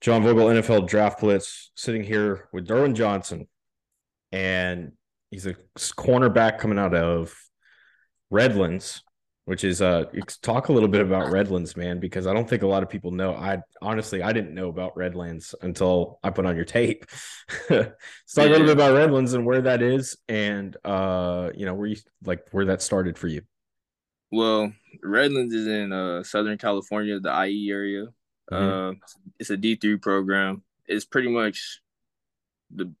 John Vogel, NFL Draft Blitz, sitting here with Derwin Johnson, and he's a cornerback coming out of Redlands, which is uh talk a little bit about Redlands, man, because I don't think a lot of people know. I honestly I didn't know about Redlands until I put on your tape. Talk a little bit about Redlands and where that is, and uh, you know, where you like where that started for you. Well, Redlands is in uh Southern California, the IE area. Mm-hmm. Uh, it's a D three program. It's pretty much the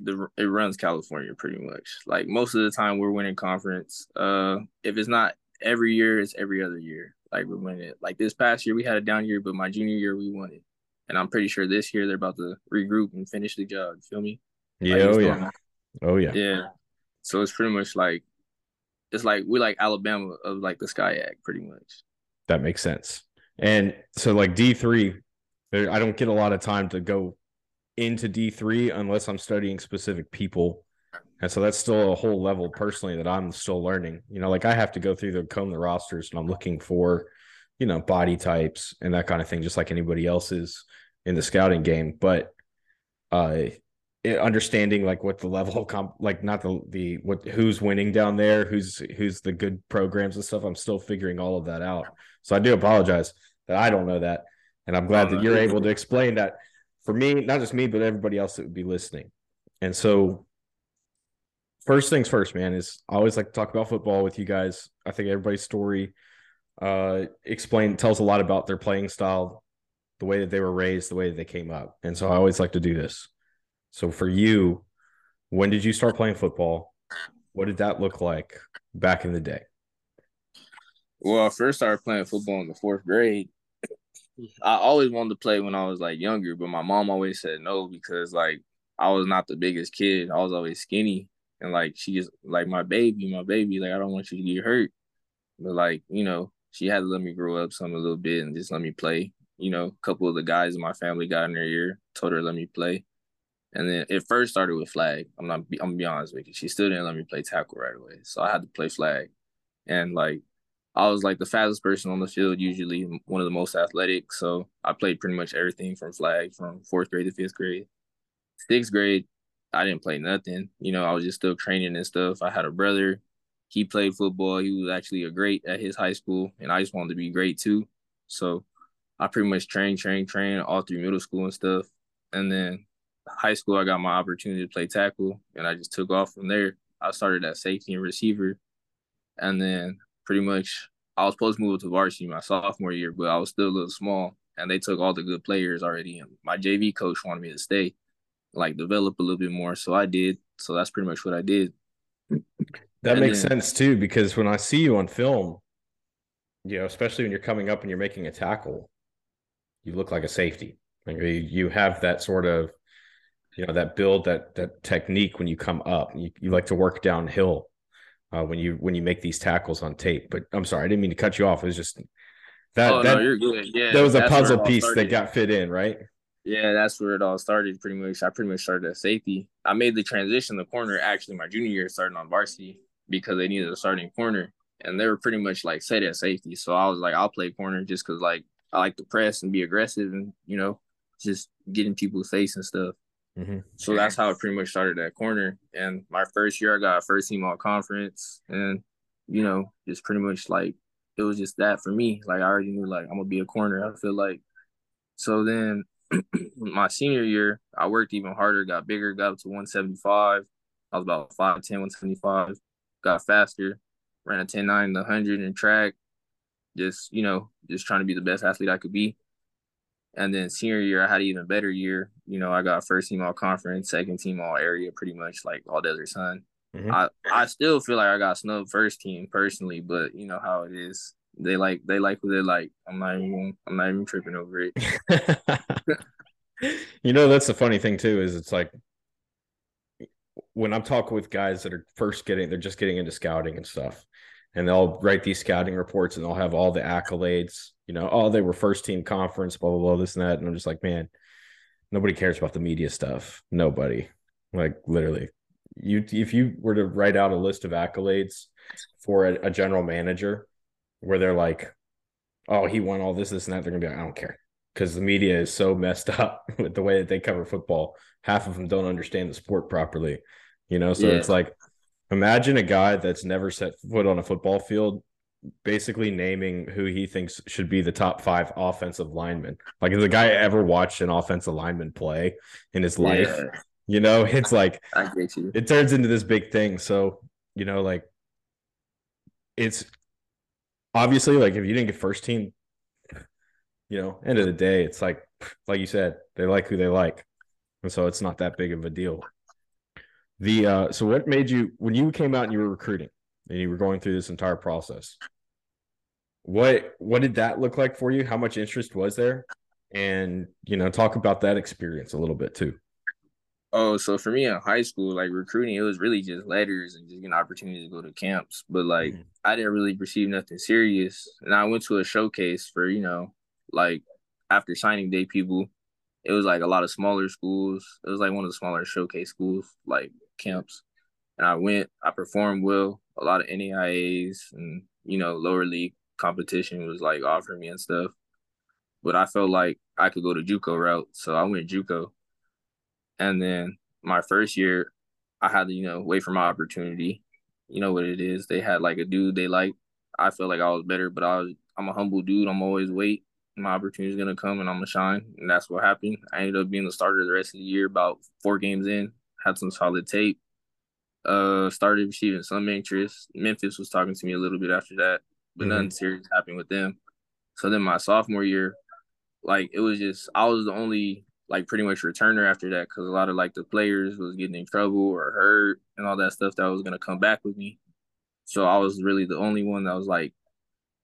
the it runs California pretty much. Like most of the time, we're winning conference. Uh, if it's not every year, it's every other year. Like we're winning it. Like this past year, we had a down year, but my junior year, we won it. And I'm pretty sure this year they're about to regroup and finish the job. Feel me? Yeah. Like, oh yeah. Oh yeah. Yeah. So it's pretty much like it's like we like Alabama of like the SCIAC, pretty much. That makes sense. And so like D3, I don't get a lot of time to go into D3 unless I'm studying specific people. And so that's still a whole level personally that I'm still learning. You know, like I have to go through the comb the rosters and I'm looking for, you know, body types and that kind of thing, just like anybody else is in the scouting game. But uh understanding like what the level of comp like not the the what who's winning down there who's who's the good programs and stuff i'm still figuring all of that out so i do apologize that i don't know that and i'm glad that you're able to explain that for me not just me but everybody else that would be listening and so first things first man is i always like to talk about football with you guys i think everybody's story uh explain tells a lot about their playing style the way that they were raised the way that they came up and so i always like to do this so for you, when did you start playing football? What did that look like back in the day? Well, I first started playing football in the fourth grade. I always wanted to play when I was like younger, but my mom always said no because like I was not the biggest kid. I was always skinny. And like she just like my baby, my baby, like I don't want you to get hurt. But like, you know, she had to let me grow up some a little bit and just let me play. You know, a couple of the guys in my family got in their ear, told her let me play. And then it first started with flag. I'm not. I'm gonna be honest with you. She still didn't let me play tackle right away, so I had to play flag. And like, I was like the fastest person on the field, usually one of the most athletic. So I played pretty much everything from flag from fourth grade to fifth grade. Sixth grade, I didn't play nothing. You know, I was just still training and stuff. I had a brother. He played football. He was actually a great at his high school, and I just wanted to be great too. So I pretty much trained, trained, trained all through middle school and stuff. And then high school, I got my opportunity to play tackle, and I just took off from there. I started at safety and receiver, and then pretty much I was supposed to move to varsity my sophomore year, but I was still a little small, and they took all the good players already. And my JV coach wanted me to stay, like develop a little bit more, so I did. So that's pretty much what I did. That and makes then, sense too, because when I see you on film, you know, especially when you're coming up and you're making a tackle, you look like a safety. Like you have that sort of you know that build that that technique when you come up you, you like to work downhill uh, when you when you make these tackles on tape but i'm sorry i didn't mean to cut you off. It was just that oh, that, no, you're good. Yeah, that was a puzzle piece that got fit in right? Yeah that's where it all started pretty much. I pretty much started at safety. I made the transition the corner actually my junior year starting on varsity because they needed a starting corner and they were pretty much like set at safety. So i was like i'll play corner just because like i like to press and be aggressive and you know just getting people's face and stuff Mm-hmm. So that's how it pretty much started that corner. And my first year, I got first team all conference, and you know, just pretty much like it was just that for me. Like I already knew, like I'm gonna be a corner. I feel like. So then, my senior year, I worked even harder, got bigger, got up to 175. I was about 5'10", 175. Got faster, ran a 10-9 the 100 in track. Just, you know, just trying to be the best athlete I could be. And then senior year, I had an even better year. You know, I got first team all conference, second team all area, pretty much like all Desert Sun. Mm-hmm. I, I still feel like I got snubbed first team personally, but you know how it is. They like they like what they like. I'm not even I'm not even tripping over it. you know, that's the funny thing too, is it's like when I'm talking with guys that are first getting they're just getting into scouting and stuff, and they'll write these scouting reports and they'll have all the accolades you know, oh, they were first team conference, blah, blah, blah, this and that. And I'm just like, man, nobody cares about the media stuff. Nobody. Like literally. You if you were to write out a list of accolades for a, a general manager where they're like, oh, he won all this, this, and that, they're gonna be like, I don't care. because the media is so messed up with the way that they cover football. Half of them don't understand the sport properly, you know. So yeah. it's like, imagine a guy that's never set foot on a football field, basically naming who he thinks should be the top five offensive linemen. Like, has a guy ever watched an offensive lineman play in his life? Yeah. You know, it's like it turns into this big thing. So, you know, like it's obviously like if you didn't get first team, you know, end of the day, it's like like you said, they like who they like. And so it's not that big of a deal. The uh so what made you when you came out and you were recruiting and you were going through this entire process, what what did that look like for you? How much interest was there? And you know, talk about that experience a little bit too. Oh, so for me in high school, like recruiting, it was really just letters and just getting opportunity to go to camps. But like mm-hmm. I didn't really receive nothing serious. And I went to a showcase for, you know, like after signing day people. It was like a lot of smaller schools. It was like one of the smaller showcase schools, like camps. And I went, I performed well, a lot of NAIAs and, you know, lower league competition was like offering me and stuff. But I felt like I could go the JUCO route. So I went JUCO and then my first year, I had to, you know, wait for my opportunity. You know what it is. They had like a dude they like. I felt like I was better, but I was I'm a humble dude. I'm always wait. My opportunity is gonna come and I'm gonna shine. And that's what happened. I ended up being the starter the rest of the year, about four games in, had some solid tape. Uh started receiving some interest. Memphis was talking to me a little bit after that, but mm-hmm. nothing serious happened with them. So then my sophomore year, like it was just I was the only like pretty much returner after that because a lot of like the players was getting in trouble or hurt and all that stuff that was gonna come back with me. So I was really the only one that was like,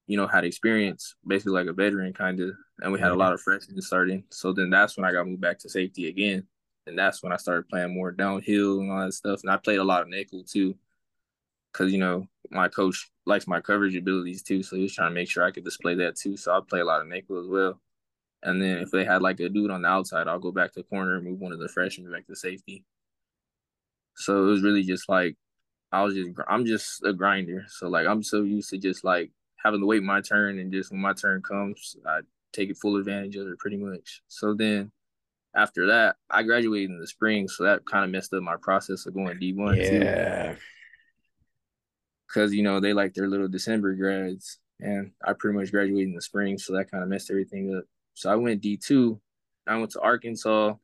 you know, had experience, basically like a veteran kind of, and we had a lot of freshmen starting. So then that's when I got moved back to safety again, and that's when I started playing more downhill and all that stuff. And I played a lot of nickel too, because you know my coach likes my coverage abilities too, so he was trying to make sure I could display that too. So I play a lot of nickel as well. And then if they had like a dude on the outside, I'll go back to the corner and move one of the freshmen back to safety. So it was really just like I was just I'm just a grinder. So like I'm so used to just like having to wait my turn and just when my turn comes, I take it full advantage of it pretty much. So then after that, I graduated in the spring, so that kind of messed up my process of going D one. Yeah. Because you know they like their little December grads, and I pretty much graduated in the spring, so that kind of messed everything up. So I went D two. I went to Arkansas.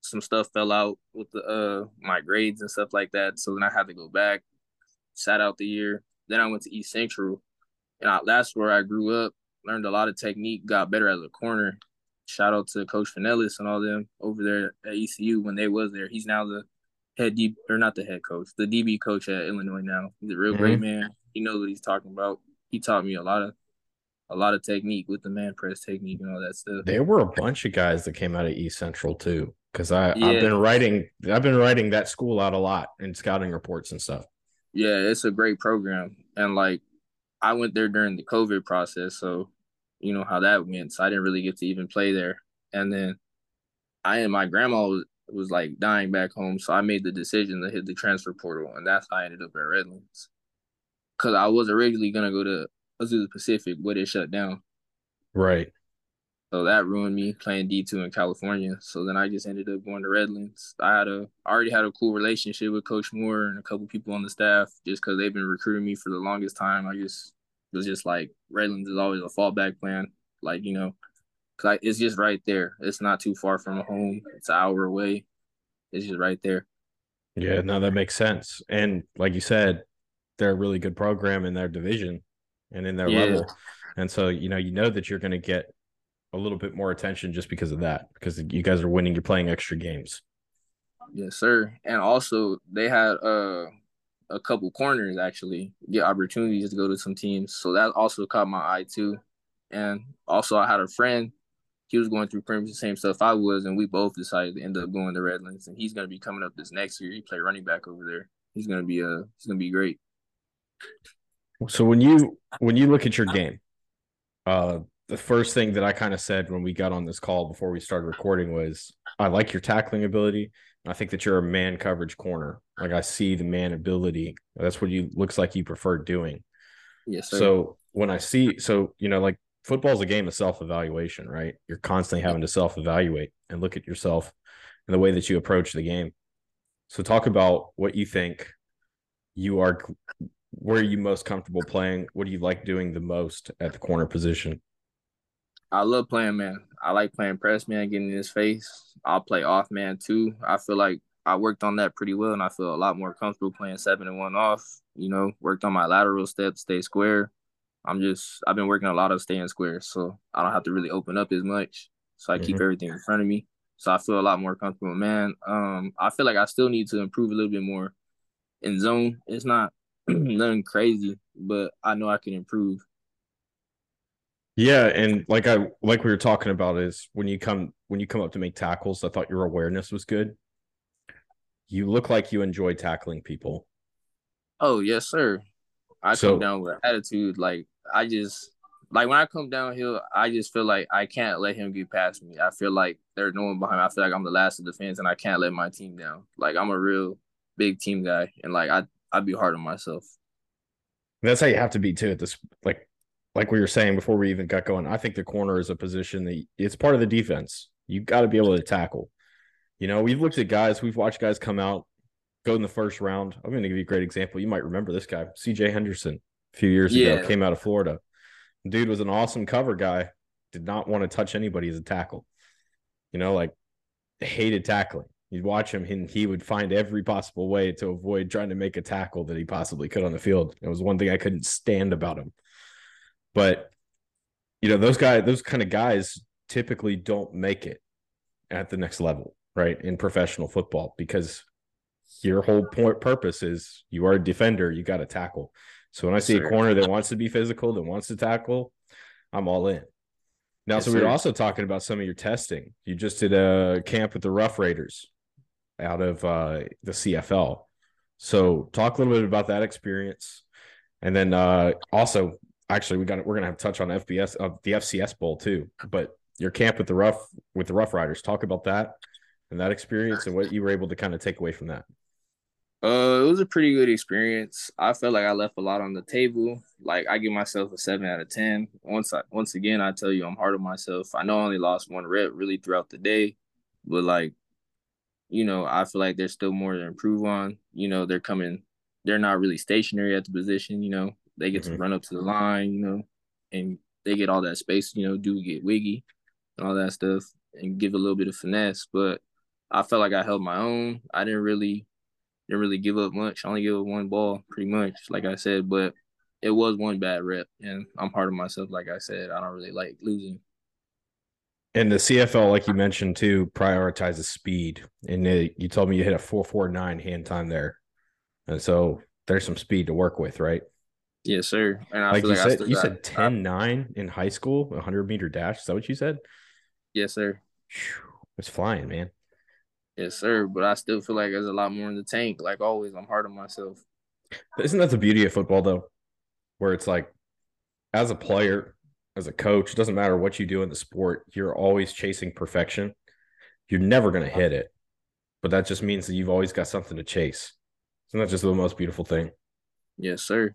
Some stuff fell out with the uh my grades and stuff like that. So then I had to go back. Sat out the year. Then I went to East Central, and I, that's where I grew up. Learned a lot of technique. Got better as a corner. Shout out to Coach Finellis and all them over there at ECU when they was there. He's now the head D or not the head coach, the DB coach at Illinois now. He's a real mm-hmm. great man. He knows what he's talking about. He taught me a lot of a lot of technique with the man press technique and all that stuff. There were a bunch of guys that came out of East Central too, because I yeah. I've been writing I've been writing that school out a lot in scouting reports and stuff. Yeah, it's a great program, and like I went there during the COVID process, so you know how that went. So I didn't really get to even play there, and then I and my grandma was, was like dying back home, so I made the decision to hit the transfer portal, and that's how I ended up at Redlands. Cause I was originally gonna go to Azusa Pacific, but it shut down. Right. So that ruined me playing D two in California. So then I just ended up going to Redlands. I had a I already had a cool relationship with Coach Moore and a couple people on the staff just because they've been recruiting me for the longest time. I just was just like Redlands is always a fallback plan. Like you know, I, it's just right there. It's not too far from home. It's an hour away. It's just right there. Yeah, no, that makes sense. And like you said, they're a really good program in their division and in their yeah. level. And so, you know, you know that you're going to get a little bit more attention just because of that, because you guys are winning, you're playing extra games. Yes, sir. And also, they had uh, a couple corners actually get opportunities to go to some teams. So that also caught my eye too. And also, I had a friend. He was going through pretty much the same stuff I was, and we both decided to end up going to Redlands. And he's going to be coming up this next year. He played running back over there. He's going to be uh he's going to be great. So when you when you look at your game, uh, the first thing that I kind of said when we got on this call before we started recording was, I like your tackling ability. I think that you're a man coverage corner. Like I see the man ability. That's what you looks like you prefer doing. Yes. Sir. So when I see, so you know, like football's a game of self-evaluation, right? You're constantly having to self-evaluate and look at yourself and the way that you approach the game. So talk about what you think you are where are you most comfortable playing? What do you like doing the most at the corner position? I love playing man. I like playing press man, getting in his face. I'll play off man too. I feel like I worked on that pretty well, and I feel a lot more comfortable playing seven and one off. You know, worked on my lateral step, stay square. I'm just I've been working a lot of staying square, so I don't have to really open up as much. So I mm-hmm. keep everything in front of me. So I feel a lot more comfortable. Man, um, I feel like I still need to improve a little bit more in zone. It's not nothing crazy, but I know I can improve. Yeah, and like I like we were talking about is when you come when you come up to make tackles, I thought your awareness was good. You look like you enjoy tackling people. Oh yes, sir. I so, come down with attitude. Like I just like when I come downhill, I just feel like I can't let him get past me. I feel like there's no one behind me. I feel like I'm the last of the fans, and I can't let my team down. Like I'm a real big team guy, and like I I'd be hard on myself. That's how you have to be too. At this, like, like we were saying before we even got going, I think the corner is a position that it's part of the defense. You got to be able to tackle. You know, we've looked at guys, we've watched guys come out, go in the first round. I'm going to give you a great example. You might remember this guy, CJ Henderson, a few years yeah. ago, came out of Florida. Dude was an awesome cover guy, did not want to touch anybody as a tackle. You know, like hated tackling. You'd watch him and he would find every possible way to avoid trying to make a tackle that he possibly could on the field. It was one thing I couldn't stand about him. But you know, those guys, those kind of guys typically don't make it at the next level, right? In professional football because your whole point purpose is you are a defender, you got to tackle. So when I see a corner that wants to be physical, that wants to tackle, I'm all in. Now, yes, so we were also talking about some of your testing. You just did a camp with the Rough Riders out of uh, the CFL. So talk a little bit about that experience, and then uh, also actually we got we're gonna have to touch on FBS uh, the FCS Bowl too. But your camp with the rough with the Rough Riders, talk about that and that experience and what you were able to kind of take away from that. Uh, it was a pretty good experience. I felt like I left a lot on the table. Like I give myself a seven out of ten. Once I once again, I tell you, I'm hard on myself. I know I only lost one rep really throughout the day, but like you know, I feel like there's still more to improve on. You know, they're coming, they're not really stationary at the position. You know, they get mm-hmm. to run up to the line. You know, and they get all that space. You know, do get wiggy and all that stuff, and give a little bit of finesse. But I felt like I held my own. I didn't really, didn't really give up much. I only gave up one ball, pretty much, like I said. But it was one bad rep, and I'm hard on myself. Like I said, I don't really like losing. And the CFL, like you mentioned too, prioritizes speed. And it, you told me you hit a four four nine hand time there, and so there's some speed to work with, right? Yes, sir. And I like you like said, you got, said 10 9 in high school, 100 meter dash. Is that what you said? Yes, sir. It's flying, man. Yes, sir. But I still feel like there's a lot more in the tank. Like always, I'm hard on myself. Isn't that the beauty of football, though? Where it's like, as a player, as a coach, it doesn't matter what you do in the sport, you're always chasing perfection. You're never going to hit it, but that just means that you've always got something to chase. Isn't that just the most beautiful thing? Yes, sir.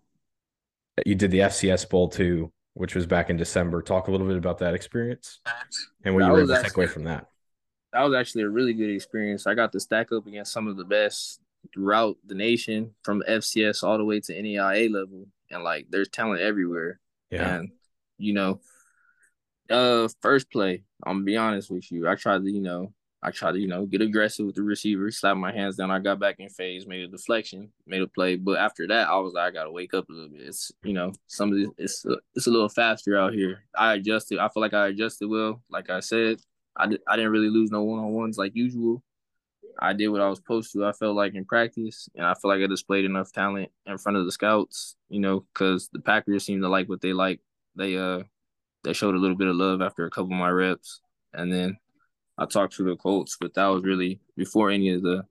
You did the FCS Bowl too, which was back in December. Talk a little bit about that experience and what that you were able to take away from that. That was actually a really good experience. I got to stack up against some of the best throughout the nation, from FCS all the way to NAIA level, and like there's talent everywhere. Yeah. And you know, uh, first play, I'm gonna be honest with you. I tried to, you know, I tried to, you know, get aggressive with the receiver, slap my hands down. I got back in phase, made a deflection, made a play. But after that, I was like, I gotta wake up a little bit. It's, you know, some of this, it's, it's a little faster out here. I adjusted. I feel like I adjusted well. Like I said, I, did, I didn't really lose no one on ones like usual. I did what I was supposed to. I felt like in practice, and I feel like I displayed enough talent in front of the scouts, you know, because the Packers seem to like what they like they uh they showed a little bit of love after a couple of my reps, and then I talked to the coach. But that was really before any of the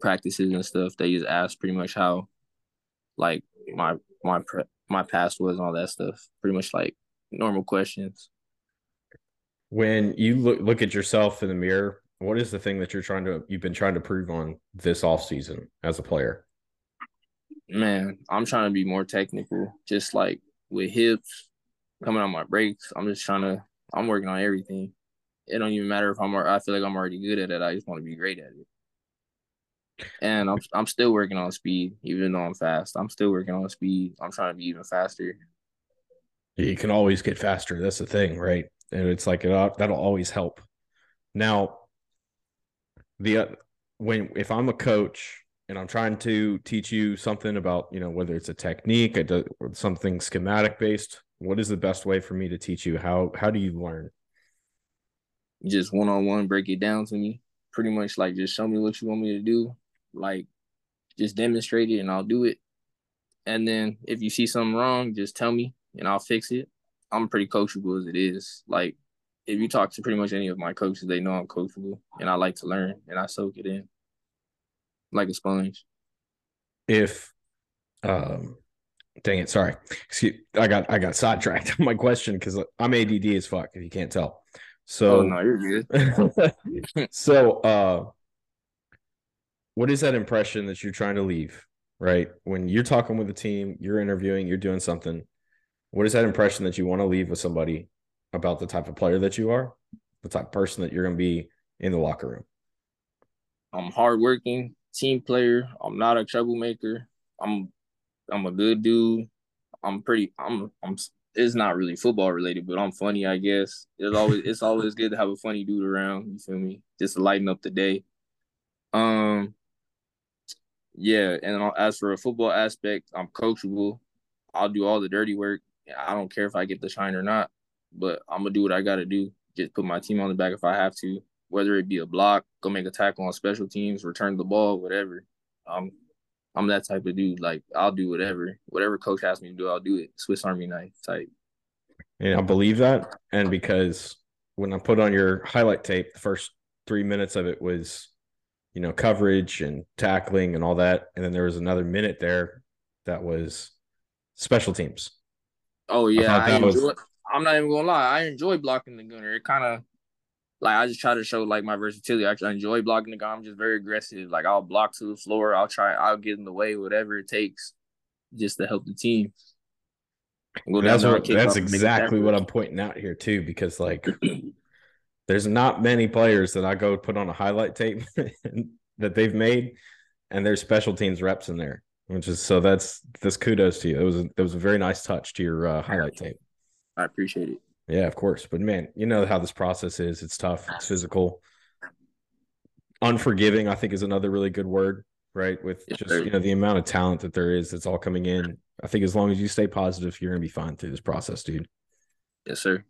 practices and stuff. They just asked pretty much how, like my my pre- my past was and all that stuff. Pretty much like normal questions. When you look look at yourself in the mirror, what is the thing that you're trying to you've been trying to prove on this off season as a player? Man, I'm trying to be more technical, just like with hips, coming on my breaks. I'm just trying to. I'm working on everything. It don't even matter if I'm. I feel like I'm already good at it. I just want to be great at it. And I'm I'm still working on speed, even though I'm fast. I'm still working on speed. I'm trying to be even faster. You can always get faster. That's the thing, right? And it's like it, that'll always help. Now, the uh, when if I'm a coach and I'm trying to teach you something about, you know, whether it's a technique, a, something schematic based, what is the best way for me to teach you? How how do you learn? Just one on one, break it down to me. Pretty much like just show me what you want me to do. Like just demonstrate it and I'll do it. And then if you see something wrong, just tell me and I'll fix it. I'm pretty coachable as it is. Like if you talk to pretty much any of my coaches, they know I'm coachable and I like to learn and I soak it in like a sponge. If um dang it, sorry. Excuse I got I got sidetracked on my question because I'm ADD as fuck, if you can't tell. So oh, no, you're good. so uh what is that impression that you're trying to leave? Right. When you're talking with a team, you're interviewing, you're doing something. What is that impression that you want to leave with somebody about the type of player that you are, the type of person that you're going to be in the locker room? I'm hardworking, team player. I'm not a troublemaker. I'm I'm a good dude. I'm pretty. I'm I'm. It's not really football related, but I'm funny. I guess it's always it's always good to have a funny dude around. You feel me? Just to lighten up the day. Um. Yeah, and as for a football aspect, I'm coachable. I'll do all the dirty work. I don't care if I get the shine or not, but I'm gonna do what I gotta do. Just put my team on the back if I have to whether it be a block, go make a tackle on special teams, return the ball, whatever. I'm I'm that type of dude. Like I'll do whatever, whatever coach asks me to do, I'll do it. Swiss Army knife type. Yeah, I believe that, and because when I put on your highlight tape, the first three minutes of it was, you know, coverage and tackling and all that, and then there was another minute there that was special teams. Oh yeah, I, I enjoy, was... I'm not even gonna lie. I enjoy blocking the gunner. It kind of like I just try to show like my versatility. I enjoy blocking the guy. I'm just very aggressive. Like I'll block to the floor. I'll try. I'll get in the way, whatever it takes, just to help the team. That's what, that's exactly what I'm pointing out here too, because like there's not many players that I go put on a highlight tape that they've made, and there's special teams reps in there, which is so that's this kudos to you. It was a, it was a very nice touch to your uh, highlight tape. I appreciate it. Yeah, of course. But man, you know how this process is. It's tough. It's physical. Unforgiving, I think, is another really good word, right? With yes, just sir. you know the amount of talent that there is that's all coming in. I think as long as you stay positive, you're gonna be fine through this process, dude. Yes, sir.